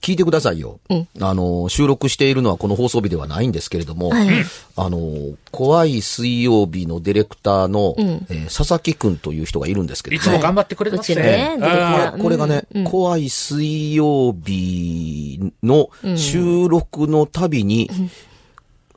聞いてくださいよ。うん。あの、収録しているのはこの放送日ではないんですけれども、はいあの、怖い水曜日のディレクターの、ん。えー佐々木くんという人がいるんですけど。いつも頑張ってくれてますね。ねこれがね、うん怖い水曜日の収録のたびに、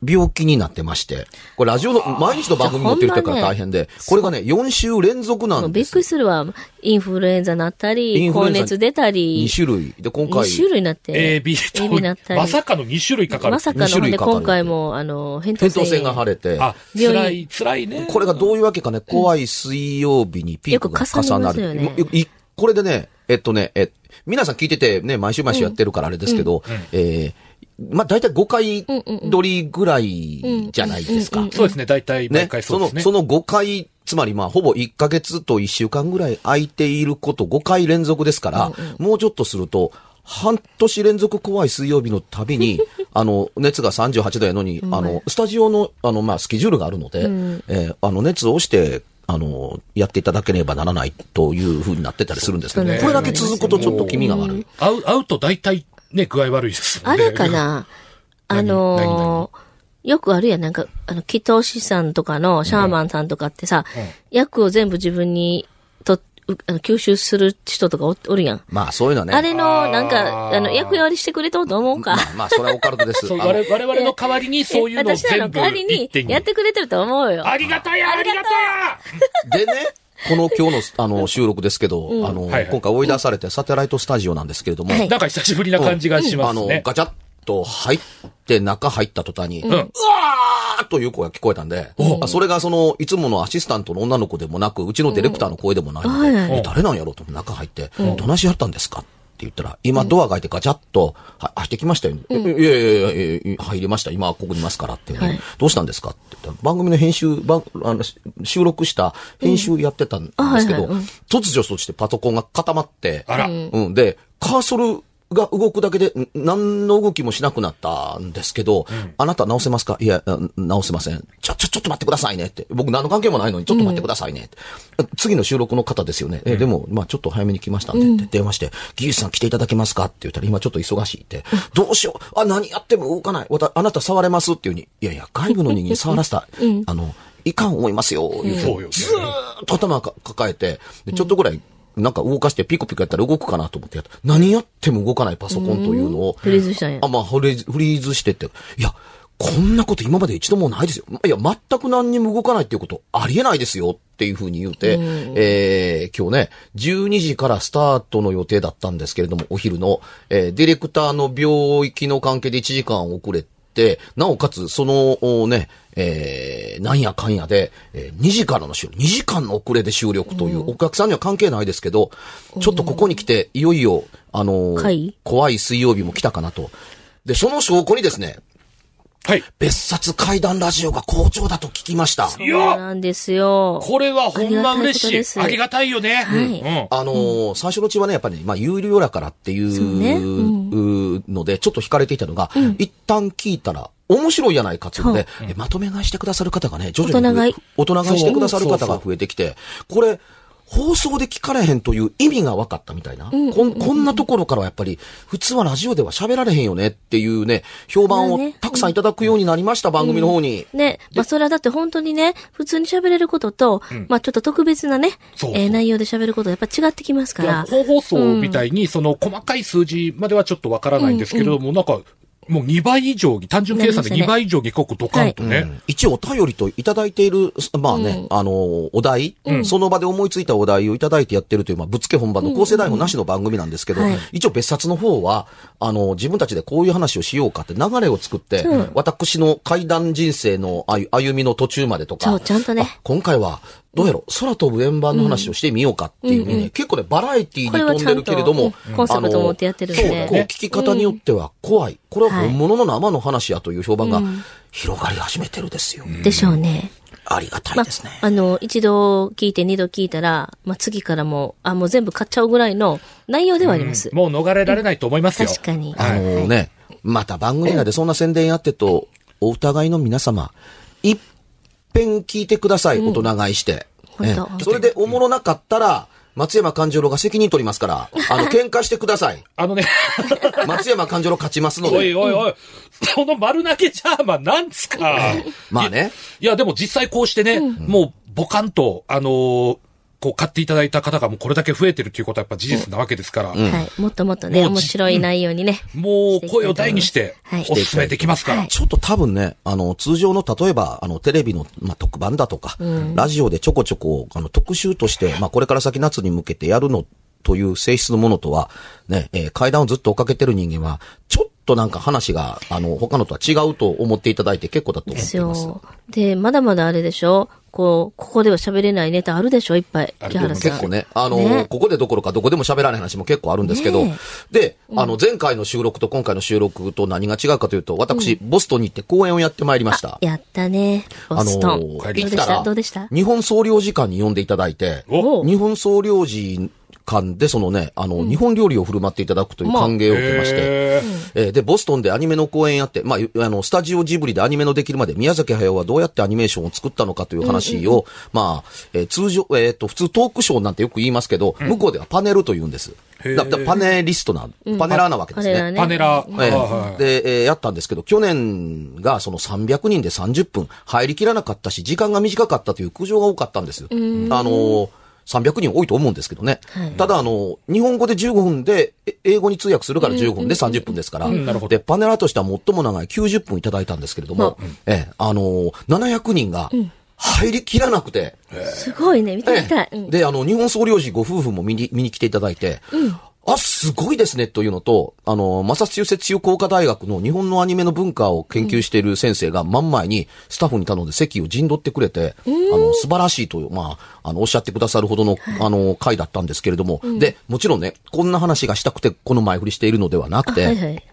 病気になってまして、これラジオの、毎日の番組載ってるってから大変で、これがね、4週連続なもうんびっですくり。するわ。インフルエンザなったイり、高ンフルエンザ熱出たり、2種類。で、今回、2種類なって。A、B と AB なったり。まさかの2種類かかる。まさかの、二種類で、かかる今回も、あの、扁桃扁桃腺が腫れて、あ、辛い、辛いね。これがどういうわけかね、怖い水曜日にピークが重なよく重なる。よねいこれでね、えっとね、え、皆さん聞いててね、毎週毎週やってるからあれですけど、えーまあ、大体5回撮りぐらいじゃないですか。そうですね、大体毎ね回、そですね。そうの、その5回、つまりまあ、ほぼ1ヶ月と1週間ぐらい空いていること5回連続ですから、もうちょっとすると、半年連続怖い水曜日のたびに、あの、熱が38度やのに、あの、スタジオの、あの、まあ、スケジュールがあるので、えーあの、熱をして、あの、やっていただければならないというふうになってたりするんですけど、ね。これだけ続くとちょっと気味が悪い。会う、会うと大体ね、具合悪いですもんね。あれかな？あ何のーよくあるやん、なんか、あの、祈祷師さんとかのシャーマンさんとかってさ、役を全部自分にと、うあの吸収する人とかおおるやん。まあ、そういうのはね。あれの、なんあか、ーあの、役割してくれとうと思うか？まあ、まあ、それはオカルトです。そう、我々我々の代わりにそういうのを私らの全部代わりに。やってくれてると思うよ。ありがたやありがたやでね、この今日のあの収録ですけど、あの、はいはい。今回追い出されてサテライトスタジオなんですけれども、はい。なんか久しぶりな感じがしまあの、すね。ガチャッと入って中入った途端に、うわーという声が聞こえたんで、あそれがその、いつものアシスタントの女の子でもなく、うちのディレクターの声でもないので、誰なんやろうと中入って、どないしやったんですか言ったら、今ドアが開いてガチャッと、は入ってきましたよ、いやいやいやいやいや入りました。今ここにいますからっていうね、はい。どうしたんですかって言ったら、番組の編集、番あのし収録した編集やってたんですけど、あはいはい。うん。突如としてパソコンが固まって、あら。うん。で、カーソルが動くだけで、ん何の動きもしなくなったんですけど、あなた直せますか？いや、うん直せません。ちょ、ちょ、ちょっと待ってくださいねって。僕何の関係もないのに、ちょっと待ってくださいねって。次の収録の方ですよね。え、でも、まあちょっと早めに来ましたんで、って電話して、技術さん来ていただけますか？って言ったら、今ちょっと忙しいって。どうしよう。あ、何やっても動かない。わたあなた触れます？っていうに、いやいや、外部の人間に触らせた、あの、いかん思いますよ。ずーっと頭か抱えて、でちょっとぐらい、なんか動かしてピコピコやったら動くかなと思ってやった。何やっても動かないパソコンというのを。フリーズしたんやあ、まあ、フリーズ、フリーズしてって。いや、こんなこと今まで一度もないですよ。いや、全く何にも動かないっていうことありえないですよっていうふうに言うて、えー、今日ね、12時からスタートの予定だったんですけれども、お昼の、えー、ディレクターの病気の関係で1時間遅れて、なおかつ、その、おね、えー、なんやかんやで、えー、2時からの収録、2時間の遅れで収録という、お客さんには関係ないですけど、ちょっとここに来て、いよいよ、あのー会？怖い水曜日も来たかなと。で、その証拠にですね、はい。別冊怪談ラジオが好調だと聞きました。そうなんですよ。これはほんま嬉しい。ありがたいことですありがたいよね。はいうん。あのー最初のうちはね、やっぱりね、まあ、有料だからっていそうねううので、ちょっと惹かれていたのが、一旦聞いたら、面白いやないかっていうので、えまとめ買いしてくださる方がね、徐々に大人買いしてくださる方が増えてきて、これ、放送で聞かれへんという意味が分かったみたいな。こんこんなところからはやっぱり、普通はラジオでは喋られへんよねっていうね、評判をたくさんいただくようになりました、番組の方に。ね、まあそれはだって本当にね、普通に喋れることと、まあちょっと特別なね、そうえー内容で喋ることやっぱ違ってきますから。本放送みたいに、その細かい数字まではちょっとわからないんですけれども、なんか、もう2倍以上に、単純計算で2なりましたね。倍以上に結構ドカンとね。一応お便りといただいている、まあね、あの、お題、その場で思いついたお題をいただいてやってるという、まあ、ぶっつけ本番の構成台本なしの番組なんですけど、はい。一応別冊の方は、あの、自分たちでこういう話をしようかって流れを作って、私の怪談人生の歩歩みの途中までとか、ちゃんとね。あ今回は、どうやろ？う、空飛ぶ円盤の話をしてみようかっていうね、結構ね、バラエティーに飛んでるけれどもコンセプトを持ってやってるんでそうこう聞き方によっては怖い。これは本物の生の話やという評判が広がり始めてるですよ。でしょうね。ありがたまいですね。あの、一度聞いて二度聞いたら、まあ、次からも、あ、もう全部買っちゃうぐらいの内容ではあります。もう逃れられないと思いますよ。確かに。あのね、また番組内でそんな宣伝やってと、お疑いの皆様、いっぺん聞いてください、大人買いして。それでおもろなかったら、松山勘十郎が責任取りますから、あの、喧嘩してください。あのね、松山勘十郎勝ちますのおいで。おいおい、その丸投げジャーマンなんですか？まあね。いや、でも実際こうしてね、もう、ボカンと、あのーこう、買っていただいた方がもうこれだけ増えてるっていうことはやっぱ事実なわけですから、はい。もっともっとね、面白い内容にね。もう声を大にしてはい、お勧めできますから。はいちょっと多分ね、あの、通常の、例えば、あの、テレビの、まあ、特番だとか、ラジオでちょこちょこ、あの、特集として、まあ、これから先夏に向けてやるの、という性質のものとは、ね、えー階段をずっと追っかけてる人間は、ちょっとなんか話が、あの、他のとは違うと思っていただいて結構だと思います。よ。で、まだまだあれでしょ？こう、ここでは喋れないネタあるでしょ？いっぱい。木原さん。結構ね、あの、ねここでどころかどこでも喋らない話も結構あるんですけど、ねで、あの、前回の収録と今回の収録と何が違うかというと、私、ボストンに行って講演をやってまいりました。やったね。ボストン。あのーどうでし行ったらたどうでした？日本総領事館に呼んでいただいて、お日本総領事館でそのね、あの、日本料理を振る舞っていただくという歓迎を受けまして、えーで、ボストンでアニメの公演やって、まあ、あの、スタジオジブリでアニメのできるまで宮崎駿はどうやってアニメーションを作ったのかという話を、まあ、えー通常、えっ、と、普通トークショーなんてよく言いますけど、向こうではパネルと言うんです。だだパネリストな、パネラーなわけですね。パネラー。ええはいで、えーやったんですけど、去年がその300人で30分。入りきらなかったし、時間が短かったという苦情が多かったんです。あのー300人多いと思うんですけどね。ただ、あの、日本語で15分で、え英語に通訳するから15分で30分ですから。ん。なるほど。で、パネラーとしては最も長い90分いただいたんですけれども、ええあのー700人が入りきらなくて、すごいね。見てみたい。うんで、あの、日本総領事ご夫婦も見に、見に来ていただいて、あ、すごいですね、というのと、あの、マサチューセッツ工科大学の日本のアニメの文化を研究している先生が真ん前にスタッフに頼んで席を陣取ってくれて、あの、素晴らしいと、まあ、あの、おっしゃってくださるほどの、あの、回だったんですけれども、で、もちろんね、こんな話がしたくて、この前振りしているのではなくて、あはいはい。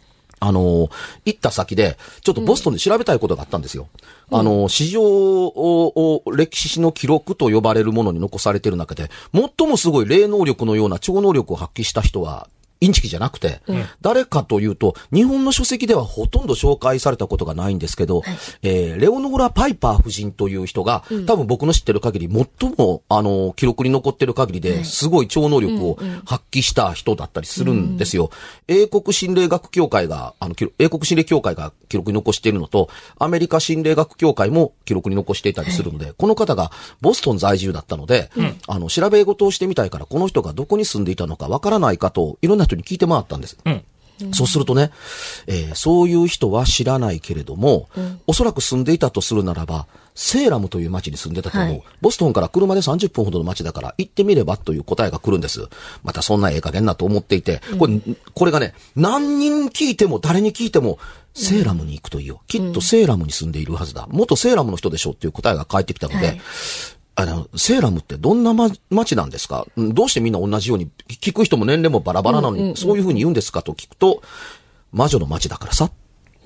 あの、行った先で、ちょっとボストンで調べたいことがあったんですよ。あの、史上を、を歴史の記録と呼ばれるものに残されている中で、最もすごい霊能力のような超能力を発揮した人は、インチキじゃなくて、誰かというと、日本の書籍ではほとんど紹介されたことがないんですけど、えーレオノーラ・パイパー夫人という人が、多分僕の知ってる限り、最も、あの、記録に残ってる限りで、すごい超能力を発揮した人だったりするんですよ。英国心霊学協会が、あの、英国心霊協会が記録に残しているのと、アメリカ心霊学協会も記録に残していたりするので、この方がボストン在住だったので、あの、調べ事をしてみたいから、この人がどこに住んでいたのかわからないかと、いろんな人に聞いて回ったんです。そうするとね、えーそういう人は知らないけれども、おそらく住んでいたとするならば、セーラムという町に住んでたと思う。はいボストンから車で30分ほどの町だから行ってみればという答えが来るんです。またそんなええ加減なと思っていて、これ、これがね、何人聞いても誰に聞いても、セーラムに行くといいよ。きっとセーラムに住んでいるはずだ。元セーラムの人でしょっていう答えが返ってきたので、はいあの、セーラムってどんな、ま、町なんですか？うんどうしてみんな同じように、聞く人も年齢もバラバラなのに、そういうふうに言うんですかと聞くと、魔女の町だからさ。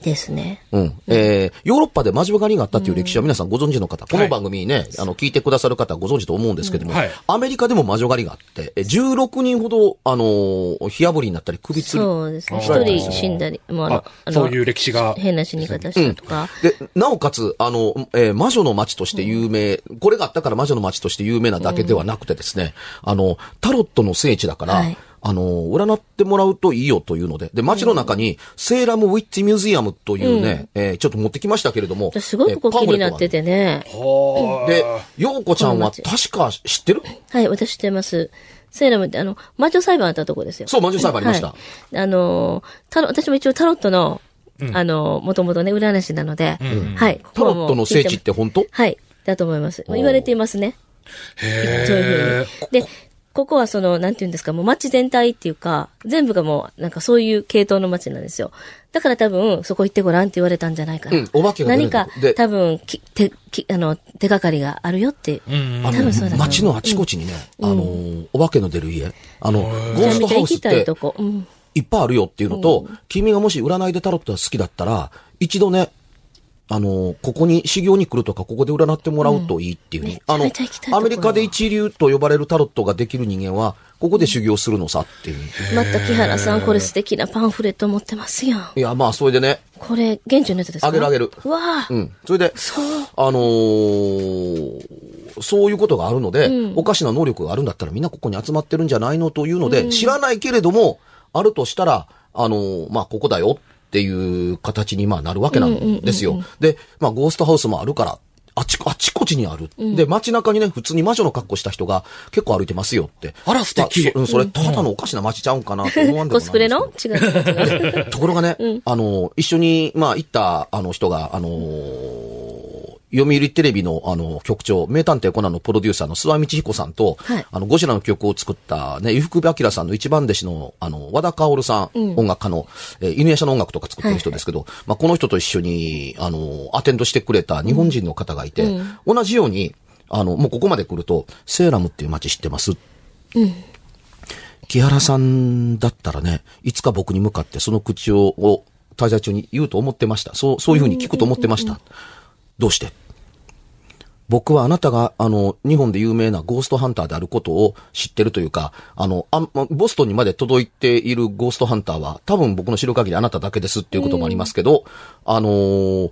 ですね。うん。えー、ヨーロッパで魔女狩りがあったっていう歴史は皆さんご存知の方、この番組にね、あの、聞いてくださる方はご存知と思うんですけども、うんはいアメリカでも魔女狩りがあって、え16人ほど、あのー火炙りになったり、首つり。そうですね。一人死んだり、もうあのあ、そういう歴史が変な死に方したとか。で、なおかつ、あの、えー魔女の街として有名、これがあったから魔女の街として有名なだけではなくてですね、あの、タロットの聖地だから、はいあの、占ってもらうといいよというので、で、街の中に、セーラムウィッチミュージアムというね、えーちょっと持ってきましたけれども、私すごくこう気になっててね。はあ。で、ようこちゃんは確か知ってる？はい、私知ってます。セーラムって、あの、魔女裁判あったとこですよ。そう魔女裁判ありましたはいあの、タロ、私も一応タロットの、あの、もともとね、占い師なので、はい。こタこはもうロットの聖地って本当？はい。だと思います。言われていますね。そういうふうに。で、ここはその、なんていうんですか、もう街全体っていうか、全部がもう、なんかそういう系統の街なんですよ。だから多分、そこ行ってごらんって言われたんじゃないかな。うんお化けが出る何かで、多分、き手、きあの、手がかりがあるよって。ん多分そうだと思う街のあちこちにね、あのー、お化けの出る家、あの、ゴーストハウスってめちゃめちゃ行きたいとこ。うん。いっぱいあるよっていうのと、君がもし占いでタロットが好きだったら、一度ね、あの、ここに修行に来るとか、ここで占ってもらうといいっていうふうに、あのアメリカで一流と呼ばれるタロットができる人間は、ここで修行するのさっていう。また木原さん、これ素敵なパンフレット持ってますよ。いや、まあ、それでね、これ、現地のやつですか？あげるあげる。うわあ、うん。それで、そう。あのーそういうことがあるので、おかしな能力があるんだったらみんなここに集まってるんじゃないのというので、知らないけれども、あるとしたら、あのーまあ、ここだよっていう形にまあなるわけなんですよ。で、まあ、ゴーストハウスもあるから、あちこ、あちこちにある。で、街中にね、普通に魔女の格好した人が結構歩いてますよって。あら素敵まあそうんそれ、ただのおかしな街ちゃうんかなと思わんでもないんですけどコスプレの？違う。ところがね、あの、一緒に、まあ、行った、あの人が、あのー読売テレビの、あの、局長、名探偵コナンのプロデューサーの諏訪道彦さんと、はい。あの、ゴジラの曲を作った、ね、伊福部明さんの一番弟子の、あの、和田薫さん、音楽家の、えー犬夜叉の音楽とか作ってる人ですけど、まあ、この人と一緒に、あの、アテンドしてくれた日本人の方がいて、同じように、あの、もうここまで来ると、セーラムっていう街知ってます？木原さんだったらね、いつか僕に向かってその口を、を滞在中に言うと思ってました。そう、そういうふうに聞くと思ってました。どうして？僕はあなたが、あの、日本で有名なゴーストハンターであることを知ってるというか、あの、あまボストンにまで届いているゴーストハンターは、多分僕の知る限りあなただけですっていうこともありますけど、あのー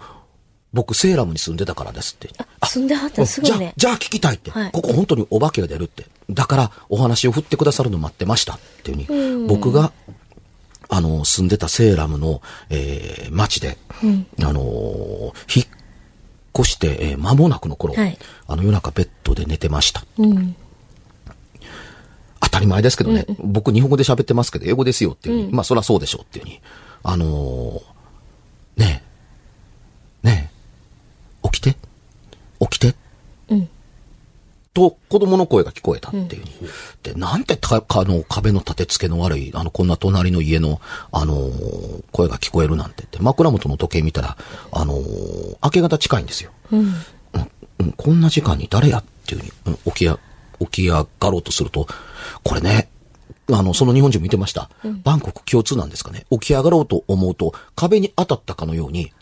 僕セーラムに住んでたからですって。住んではったらすごじゃあいね、。じゃあ聞きたいって、はいここ本当にお化けが出るって。だからお話を振ってくださるの待ってましたっていうふうに、僕が、あの、住んでたセーラムの、えー、町で、あのー引っ越して、えー間もなくの頃、はい。あの夜中ベッドで寝てました。うん。当たり前ですけどね、僕日本語で喋ってますけど、英語ですよっていうふうに、まあそりゃそうでしょうっていうふうに、あのーねえ、ねえ、起きて、起きて、うんと子供の声が聞こえたっていうふうに。で、なんてた、あの、壁の立て付けの悪い、あの、こんな隣の家の、あのー声が聞こえるなんてって、枕元の時計見たら、あのー明け方近いんですよ。うん。うん、こんな時間に誰やっていうふうに、うん起きや、起き上がろうとすると、これね、あの、その日本人も見てました。バンコク共通なんですかね。起き上がろうと思うと、壁に当たったかのように、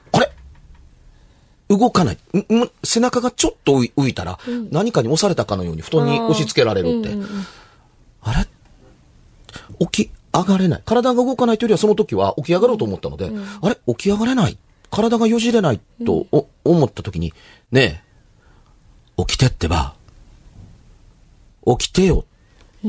動かない。んん背中がちょっと浮いたら、何かに押されたかのように布団に押し付けられるって。あれ？起き上がれない。体が動かないというよりはその時は起き上がろうと思ったので、あれ？起き上がれない。体がよじれないと、お思った時に、ねえ、起きてってば、起きてよ、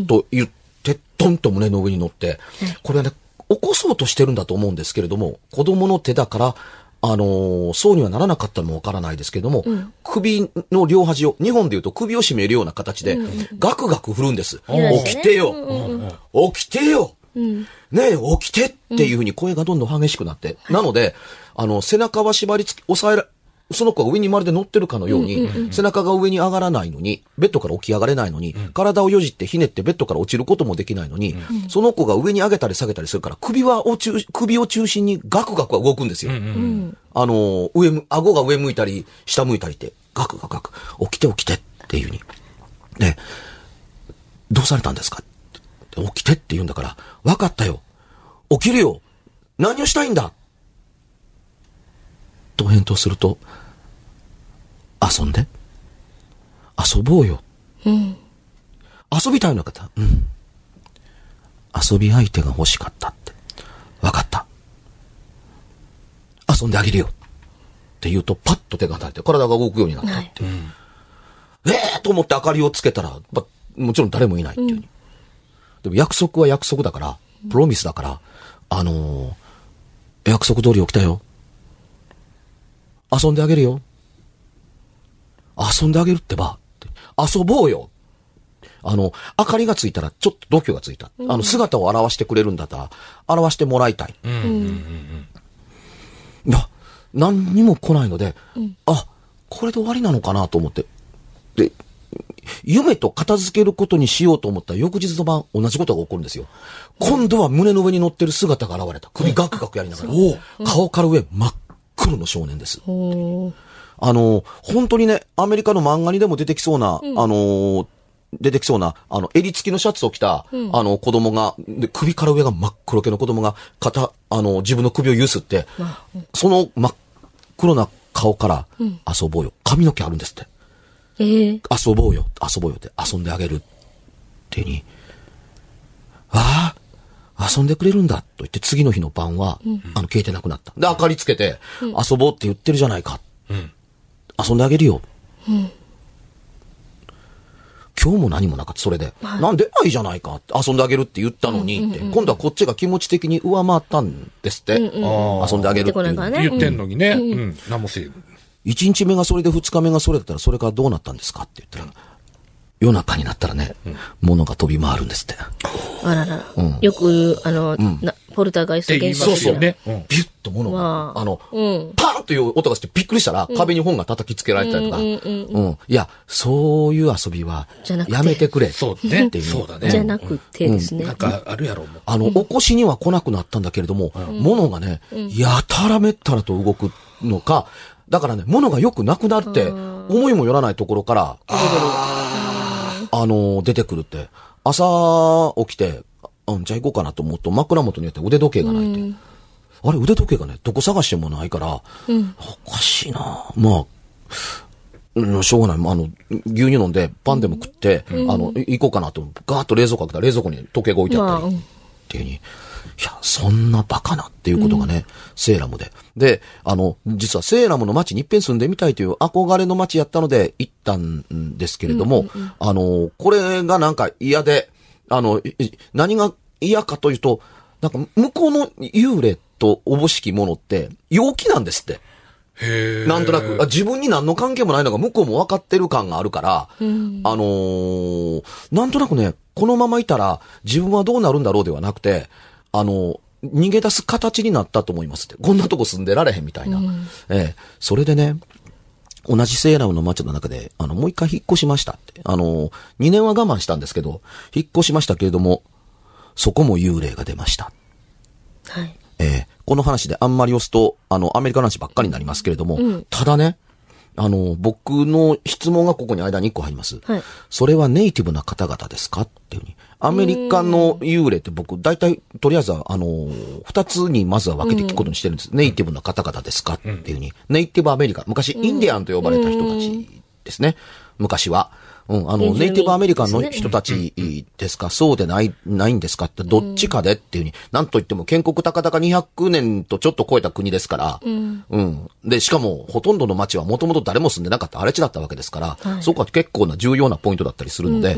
と言って、トンと胸の上に乗って、これはね、起こそうとしてるんだと思うんですけれども、子供の手だから、あのーそうにはならなかったのもわからないですけれども、首の両端を、日本で言うと首を絞めるような形で、ガクガク振るんです。うん起きてよ、起きてよ、ねえ、起きてっていうふうに声がどんどん激しくなって。なので、あの、背中は縛り付き、押さえら、その子が上にまるで乗ってるかのように、背中が上に上がらないのに、ベッドから起き上がれないのに、体をよじってひねってベッドから落ちることもできないのに、その子が上に上げたり下げたりするから、首はを中、首を中心にガクガクは動くんですよ。あの、上む、顎が上向いたり、下向いたりって、ガクガクガク、起きて起きてっていうふうに。で、どうされたんですか？起きてって言うんだから、分かったよ。起きるよ。何をしたいんだ？と返答すると、遊んで？遊ぼうよ。うん。遊びたいの方うん。遊び相手が欲しかったって。わかった。遊んであげるよ。って言うと、パッと手が離れて体が動くようになったっていう。ええー、と思って明かりをつけたら、まもちろん誰もいないっていう、うでも約束は約束だから、プロミスだから、あのー約束通り起きたよ。遊んであげるよ。遊んであげるってば。って遊ぼうよ。あの、明かりがついたらちょっと度胸がついた。あの、姿を表してくれるんだったら、表してもらいたい。いや、何にも来ないので、あ、これで終わりなのかなと思って。で、夢と片付けることにしようと思ったら翌日の晩同じことが起こるんですよ。今度は胸の上に乗ってる姿が現れた。首ガクガクやりながら。顔から上真っ黒の少年です。あの、本当にね、アメリカの漫画にでも出てきそうな、あのー出てきそうな、あの、襟付きのシャツを着た、あの、子供が、で、首から上が真っ黒系の子供が、肩、あの、自分の首をゆすって、その真っ黒な顔から、遊ぼうよ。髪の毛あるんですって。ええ遊ぼうよ、遊ぼうよって、遊んであげるってに、ああ、遊んでくれるんだと言って次の日の晩は、あの、消えてなくなった。で、明かりつけて、遊ぼうって言ってるじゃないか。遊んであげるよ。今日も何もなかった、それで。なんでないじゃないかって、遊んであげるって言ったのにって、今度はこっちが気持ち的に上回ったんですって。遊んであげるって言ってんのにね。うん。何もせえ。一日目がそれで二日目がそれだったら、それからどうなったんですかって言ったら、夜中になったらね、物が飛び回るんですって。あららら。よく、あの、なポルターガイスト現象ますよね。うん。ビュッと物が、あ。の、うん。パーンという音がしてびっくりしたら、壁に本が叩きつけられたりとか、うん。いや、そういう遊びはやめてくれ。そうね。っていう。そうだね。じゃなくてですね。なんかあるやろ。あの、起こしには来なくなったんだけれども、物がね、やたらめったらと動くのか、だからね、物がよくなくなって、思いもよらないところから、あの、出てくるって。朝起きて、うん、じゃあ行こうかなと思うと、枕元によって腕時計がないって。あれ、腕時計がね、どこ探してもないから、おかしいな。まあ、うん、しょうがない。あの、牛乳飲んで、パンでも食って、あの、い行こうかなと、ガーッと冷蔵庫開けたら冷蔵庫に時計が置いてあったり、っていうに、いや、そんなバカなっていうことがね、セーラムで。で、あの、実はセーラムの街に一遍住んでみたいという憧れの街やったので行ったんですけれども、あの、これがなんか嫌で、あの、何が嫌かというと、なんか向こうの幽霊とおぼしきものって陽気なんですって。なんとなく、あ自分に何の関係もないのが向こうも分かってる感があるから、あのーなんとなくね、このままいたら自分はどうなるんだろうではなくて、あの逃げ出す形になったと思いますって。こんなとこ住んでられへんみたいな。ええ、それでね、同じセーラムの街の中で、あの、もう一回引っ越しましたって。あの、2年は我慢したんですけど、引っ越しましたけれども、そこも幽霊が出ました。はい。えーこの話であんまり押すと、あの、アメリカの話ばっかりになりますけれども、ただね、あの、僕の質問がここに間に1個入ります。はいそれはネイティブな方々ですか？っていうふうに。アメリカの幽霊って僕、大体、とりあえずは、あの、二つにまずは分けて聞くことにしてるんです。ネイティブな方々ですか？っていうふうに。ネイティブアメリカ。昔、インディアンと呼ばれた人たちですね。昔は。うん、あの、ネイティブアメリカンの人たちですか、そうでない、ないんですか？って、どっちかでっていうふうに、なんといっても建国高々200年とちょっと超えた国ですから、うん。で、しかも、ほとんどの町はもともと誰も住んでなかった荒れ地だったわけですから、そこは結構な重要なポイントだったりするので、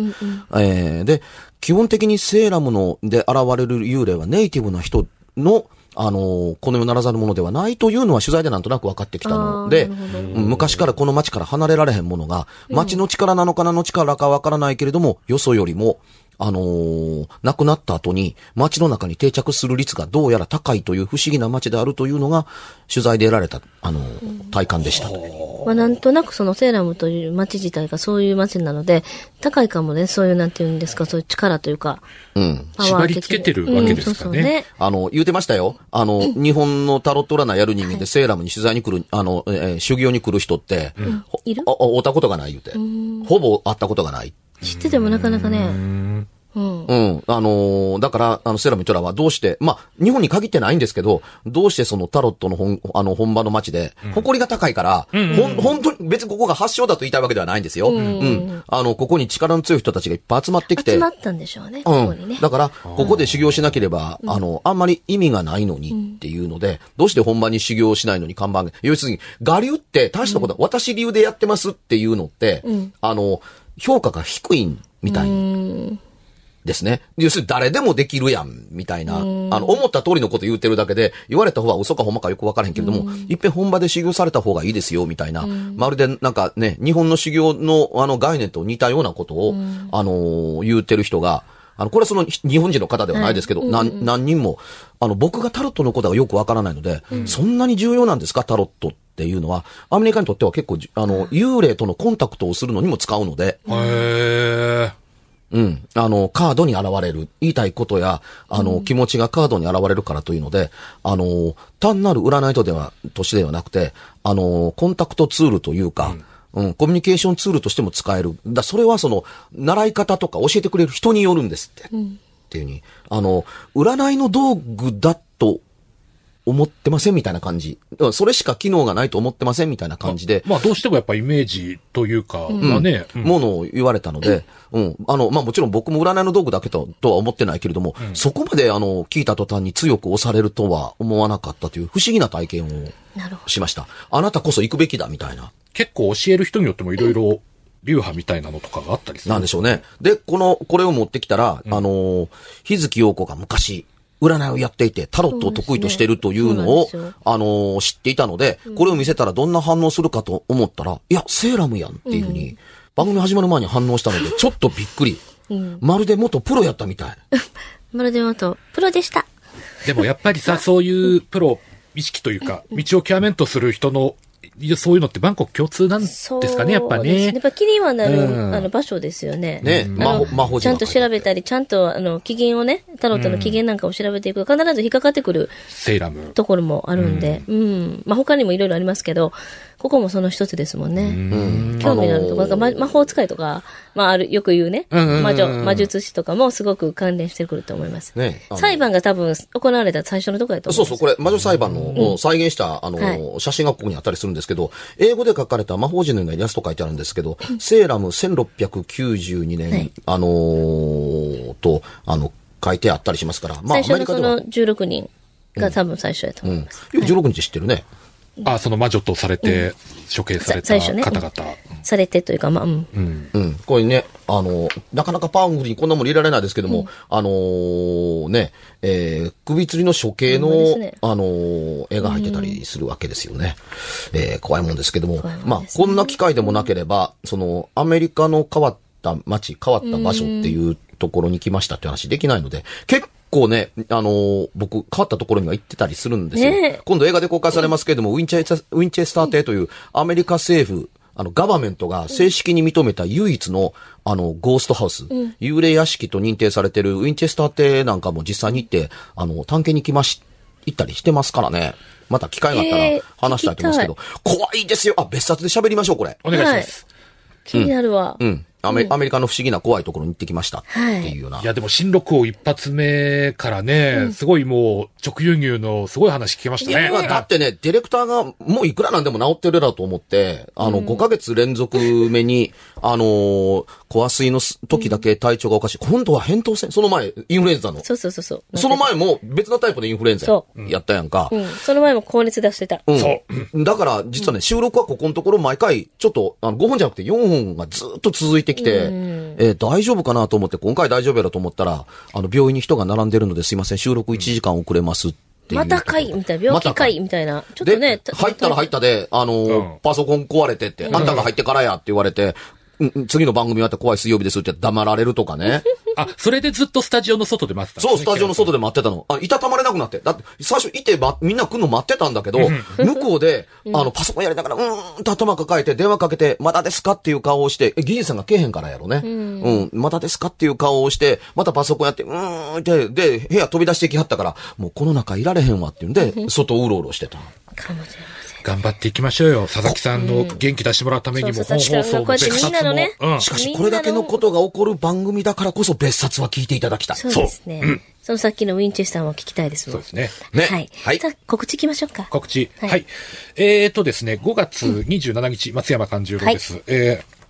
えーで、基本的にセーラムので現れる幽霊はネイティブな人の、あのーこの世ならざるものではないというのは取材でなんとなく分かってきたので、うん昔からこの町から離れられへんものが、町の力なのか何の力か分からないけれども、よそよりも、あのー亡くなった後に、町の中に定着する率がどうやら高いという不思議な町であるというのが、取材で得られた、あのー体感でした。まあ、なんとなくそのセーラムという街自体がそういう街なので、高いかもね、そういうなんていうんですか、そういう力というか、うん。縛り付けてるわけですかねうんそうそうね。あの、言うてましたよ。あの、日本のタロット占いやる人間でセーラムに取材に来る、あの、えー修行に来る人って、ほいる？ああ会ったことがない言うて。ほぼ会ったことがない。知っててもなかなかね、うん。うん。あのーだから、あの、セラミトラはどうして、まあ、日本に限ってないんですけど、どうしてそのタロットの本、あの、本場の街で、誇りが高いから、ほん、本当に、別にここが発祥だと言いたいわけではないんですよ。うん。あの、ここに力の強い人たちがいっぱい集まってきて、集まったんでしょうね、うここにねん。。だから、ここで修行しなければ、あの、あんまり意味がないのにっていうので、どうして本場に修行しないのに看板が、要するに、我流って大したことは、私流でやってますっていうのって、あの、評価が低いみたいですね。要するに誰でもできるやん、みたいな。あの、思った通りのこと言ってるだけで、言われた方は嘘かほんまかよくわからへんけれども、いっぺん本場で修行された方がいいですよ、みたいな。まるでなんかね、日本の修行のあの概念と似たようなことを、あのー言ってる人が、あの、これはそのひ日本人の方ではないですけど、何何人も、あの、僕がタロットのことがよくわからないので、そんなに重要なんですか、タロットっていうのは、アメリカにとっては結構じ、あの、幽霊とのコンタクトをするのにも使うので、へー。うん。あの、カードに現れる。言いたいことや、あの、気持ちがカードに現れるからというので、あの、単なる占いとでは、としてではなくて、あの、コンタクトツールというか、うん、コミュニケーションツールとしても使える。だ、それはその、習い方とか教えてくれる人によるんですって。っていうに。あの、占いの道具だと思ってませんみたいな感じ。うんそれしか機能がないと思ってませんみたいな感じで。まあどうしてもやっぱイメージというか、はね、うんものを言われたので、うん。あの、まあ、もちろん僕も占いの道具だけと、とは思ってないけれども、そこまであの、聞いた途端に強く押されるとは思わなかったという不思議な体験をしました。あなたこそ行くべきだみたいな。結構教える人によってもいろいろ流派みたいなのとかがあったりする。なんでしょうね。で、この、これを持ってきたら、あの、日月陽子が昔、占いをやっていて、タロットを得意としているというのを、ねあの、知っていたので、これを見せたらどんな反応するかと思ったら、いや、セーラムやんっていうふうに、番組始まる前に反応したので、ちょっとびっくり。まるで元プロやったみたい。まるであと、プロでした。でもやっぱりさ、そういうプロ意識というか、道を極めんとする人の、そういうのって万国共通なんですかね、やっぱですやねっ。ぱ気にはなる、うんあの場所ですよね。ね、魔法、魔法ちゃんと調べたり、ちゃんと、あの、起源をね、タロットの起源なんかを調べていくと、必ず引っかかってくるセーラム。ところもあるんで、うん。まあ、他にもいろいろありますけど、ここもその一つですもんね。うん。興味のあるとこ。ろ、あのーなんかま魔法使いとか、まあ、ある、よく言うね、うんうんうん魔女、魔術師とかもすごく関連してくると思います。ね裁判が多分行われた最初のところだと思そうそう、これ、魔女裁判の、再現した、あの、はい。写真がここにあったりするんですけど、英語で書かれた魔法陣のようなイラスト書いてあるんですけど、セーラム1692年、はい。あのーと、あの、書いてあったりしますから、まあ、最アメリカでは。初のその、16人が多分最初だとうん。思いよます。く16日知ってるね。あ、その魔女とされて、処刑された方々。されてというか、まあ、うん。うん。うん。これね、あの、なかなかパワフルにこんなもん入れられないですけども、あのーね、えー、首吊りの処刑の、ねあのー絵が入ってたりするわけですよね。えー、怖いもんですけども、怖いもんまあ、こんな機会でもなければ、その、アメリカの変わった街、変わった場所っていうところに来ましたって話できないので、結構ね、あのー僕、変わったところには行ってたりするんですよ。ねえ今度映画で公開されますけれども、ウィンチェスター、ウィンチェスター邸というアメリカ政府、あの、ガバメントが正式に認めた唯一の、あの、ゴーストハウス、幽霊屋敷と認定されてるウィンチェスター邸なんかも実際に行って、あの、探検に来まし、行ったりしてますからね。また機会があったらえー話したいと思いますけど、怖いですよ。あ、別冊で喋りましょう、これ。お願いします。気になるわ。うん。アメアメリカの不思議な怖いところに行ってきました。っていうような。いや、でも、新録王一発目からね、すごいもう、直輸入のすごい話聞けましたね。まあだってね、ディレクターがもういくらなんでも治ってるだと思って、あの、5ヶ月連続目に、あのー、小水の時だけ体調がおかしい。今度は扁桃腺その前、インフルエンザの。そうそうそうそう。その前も別のタイプのインフルエンザそやったやんか。うん。その前も高熱出してた。うんそう。だから、実はね、収録はここのところ毎回、ちょっと、あの、5本じゃなくて4本がずっと続いてきて、えー大丈夫かなと思って、今回大丈夫やろと思ったら、あの、病院に人が並んでるのですいません、収録1時間遅れますっていう。またかいみたいな。病気かいみたいな。ちょっとねで、、入ったら入ったで、あのーうんパソコン壊れてって、あんたが入ってからやって言われて、うんうん次の番組やったら怖い水曜日ですって黙られるとかね。あ、それでずっとスタジオの外で待ってたんそう、スタジオの外で待ってたの。あ、いたたまれなくなって。だって、最初いて、ま、みんな来るの待ってたんだけど、向こうで、あの、パソコンやりながら、うーんと頭抱えて、電話かけて、まだですかっていう顔をして、え、技術さんが来えへんからやろね。うん、まだですかっていう顔をして、またパソコンやって、うーんって、で、部屋飛び出してきはったから、もうこの中いられへんわっていうんで、外うろうろしてた。かもしれません。頑張っていきましょうよ。佐々木さんの元気出してもらうためにも、そう本放送も別冊みんなのねも。うん。しかし、これだけのことが起こる番組だからこそ別冊は聞いていただきたい。そうですね。そのさっきのウィンチェスターも聞きたいですもん。そうですね。ねはい。はいさあ、告知行きましょうか。告知。は。はいいえーとですね、5月27日、松山勘十郎です。えー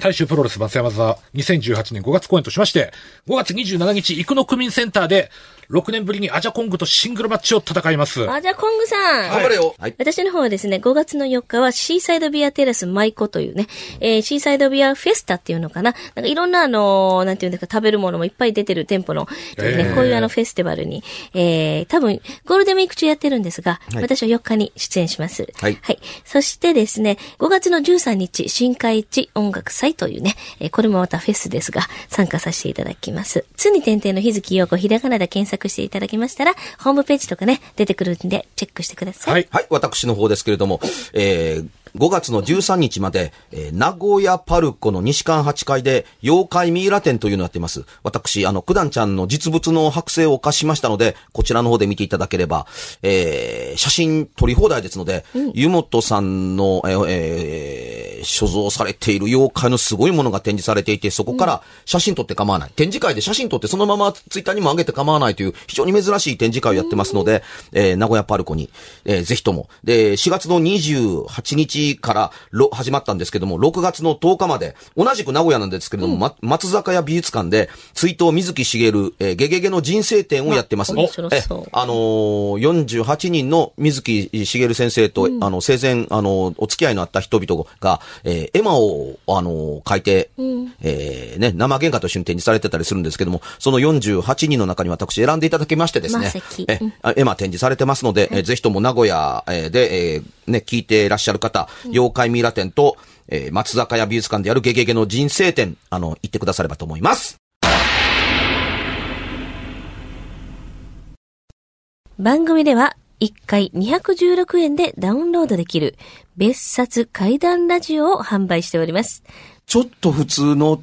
大衆プロレス松山座2018年5月公演としまして、5月27日、生野区民センターで、6年ぶりにアジャコングとシングルマッチを戦います。あ、じゃあ、コングさん。頑張れよ。はい。私の方はですね、5月の4日はシーサイドビアテラス舞子というね、えーシーサイドビアフェスタっていうのかな。なんかいろんなあのーなんていうんですか、食べるものもいっぱい出てる店舗の、ねえーこういうあのフェスティバルに、えー、多分、ゴールデンウィーク中やってるんですが、はい私は4日に出演します。はいはい。そしてですね、5月の13日、新海一音楽祭というね、えーこれもまたフェスですが、参加させていただきます。つに点々の日月陽子、ひらがなで検索していただきましたら、ホームページとかね、出てくるんで、チェックしてください。はい。はい、私の方ですけれども、えー5月の13日まで、えー名古屋パルコの西館8階で、妖怪ミイラ展というのをやっています。私、あの、九段ちゃんの実物の剥製を貸しましたので、こちらの方で見ていただければ、えー写真撮り放題ですので、湯本さんの、えーえー所蔵されている妖怪のすごいものが展示されていて、そこから写真撮って構わない。展示会で写真撮ってそのままツイッターにも上げて構わないという非常に珍しい展示会をやってますので、えー名古屋パルコに、えーぜひとも。で、4月の28日からろ始まったんですけども、6月の10日まで、同じく名古屋なんですけれども、ま松坂屋美術館で、追悼水木しげる、えーゲゲゲの人生展をやってます。面白そう。えあのー、48人の水木しげる先生と、あの、生前、あの、お付き合いのあった人々が、えー絵馬を、あのー書いて、えーね、生原画と一緒に展示されてたりするんですけども、その48人の中に私選んでいただきましてですねえあ絵馬展示されてますので、えーぜひとも名古屋えーで、えーね、聞いていらっしゃる方、妖怪ミイラ展と、えー松坂屋美術館でやるゲゲゲの人生展、あの、行ってくださればと思います。番組では1回216円でダウンロードできる別冊怪談ラジオを販売しております。ちょっと普通の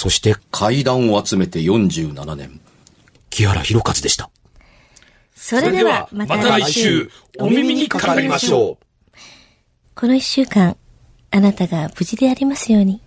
そして階段を集めて47年、木原博一でした。それではまた来週、お耳にかかりましょう。う。この一週間、あなたが無事でありますように。